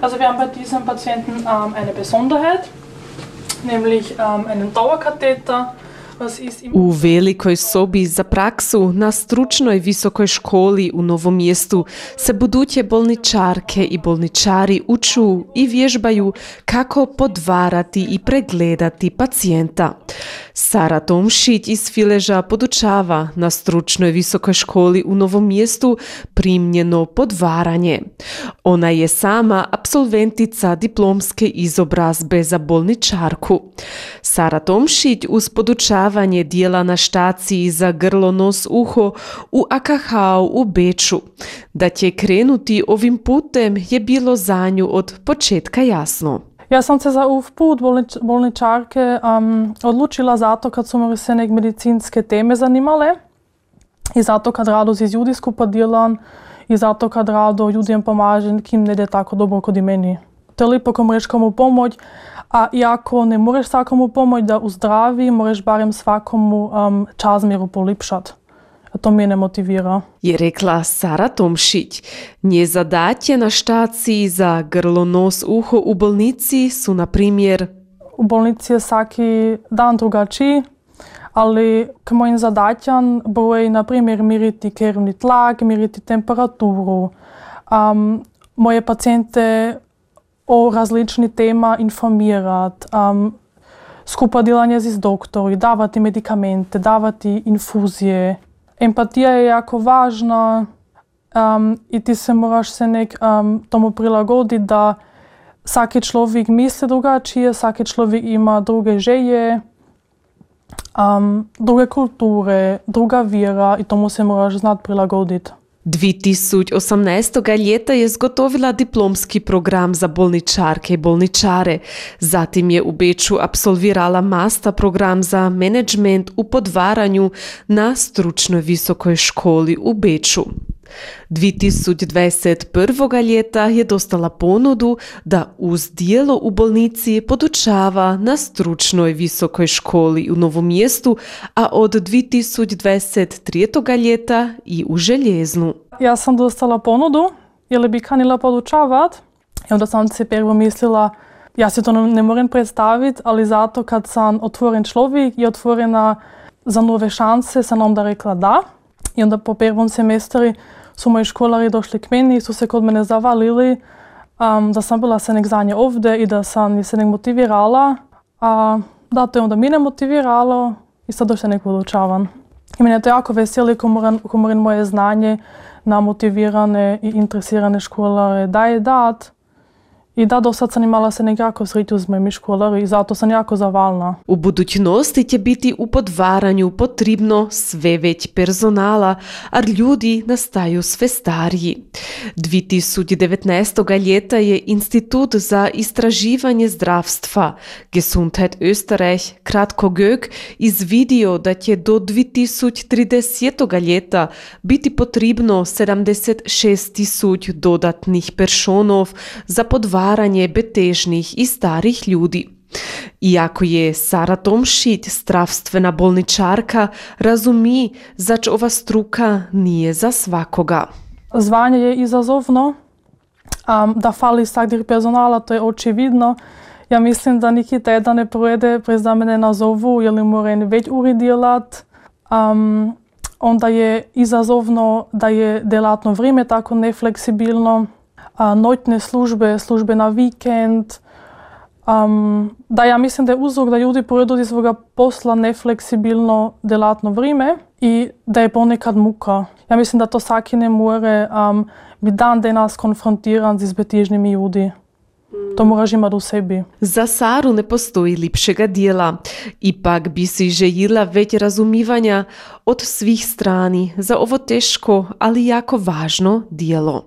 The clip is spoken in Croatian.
Also wir haben bei diesem Patienten ähm, eine Besonderheit, nämlich ähm, einen Dauerkatheter. U velikoj sobi za praksu na stručnoj visokoj školi u Novom mjestu se buduće bolničarke i bolničari uču i vježbaju kako podvarati i pregledati pacijenta. Sara Tomšić iz Fileža podučava na stručnoj visokoj školi u Novom mjestu primljeno podvaranje. Ona je sama absolventica diplomske izobrazbe za bolničarku. Sara Tomšić uz podučavanje dijela na štaciji za grlo, nos, uho u AKH u Beču. Da će krenuti ovim putem je bilo za nju od početka jasno. Ja sam se za ov put bolnič, bolničarke um, odlučila zato kad su me se nek medicinske teme zanimale i zato kad rado z ljudi skupa delam i zato kad rado ljudem pomažem kim ne ide tako dobro kod i meni. To je lipo ko možeš komu pomoć, a iako ne možeš svakomu pomoć da uzdravi, možeš barem svakomu um, čazmjeru polipšat. A to me ne motivira. Je rekla Sara Tomšić. Nje zadatje na štaciji za grlo, nos, uho u bolnici su, na primjer, U bolnici je svaki dan drugačiji, ali k mojim zadatjan broji, na primjer, miriti krvni tlak, miriti temperaturu, um, moje pacijente o različni tema informirat, um, skupa delanje z doktori, davati medikamente, davati infuzije. Empatija je jako važna um, i ti se moraš se nek um, tomu prilagoditi da svaki človek misli drugačije, svaki človek ima druge želje, um, druge kulture, druga vjera i tomu se moraš znati prilagoditi. 2018. ljeta je zgotovila diplomski program za bolničarke i bolničare. Zatim je u Beču absolvirala masta program za menadžment u podvaranju na stručnoj visokoj školi u Beču. 2021. ljeta je dostala ponudu da uz dijelo u bolnici podučava na stručnoj visokoj školi u Novom mjestu, a od 2023. ljeta i u Željeznu. Ja sam dostala ponudu, jer bi kanila podučavat. I onda sam se prvo mislila, ja se to ne moram predstaviti, ali zato kad sam otvoren človek i otvorena za nove šanse, sam onda rekla da. I onda po prvom semestri su moji školari došli k meni i su se kod mene zavalili um, da sam bila se nek za nje ovdje i da sam se nek motivirala. A da, to je onda mene motiviralo i sad došli nek podučavam. I mene to jako veseli ko moram, ko moram moje znanje na motivirane i interesirane školare daje dat. I da, do sad sam imala se nekako sreću s mojimi školari i zato sam jako zavalna. U budućnosti će biti u podvaranju potrebno sve već personala, a ljudi nastaju sve stariji. 2019. ljeta je Institut za istraživanje zdravstva Gesundheit Österreich, kratko GÖG, izvidio da će do 2030. ljeta biti potrebno 76 tisuć dodatnih personov za podvaranje betežnih i starih ljudi. Iako je Sara Tomšić zdravstvena bolničarka, razumi, zač ova struka nije za svakoga. Zvanje je izazovno, um, da fali svakdje personala, to je očividno. Ja mislim da neki teden ne projede brez da me nazovu ili moram već uri delat. Um, onda je izazovno da je delatno vrijeme tako nefleksibilno. Noćne službe, službe na vikend. Um, da ja mislim da je uzrok da ljudi pojedu iz svoga posla nefleksibilno delatno vrijeme i da je ponekad muka. Ja mislim da to svaki ne more um, biti dan danas konfrontiran z izbetižnimi ljudi. To moraš imati u sebi. Za Saru ne postoji lipšega dijela. Ipak bi si željela već razumivanja od svih strani za ovo teško, ali jako važno dijelo.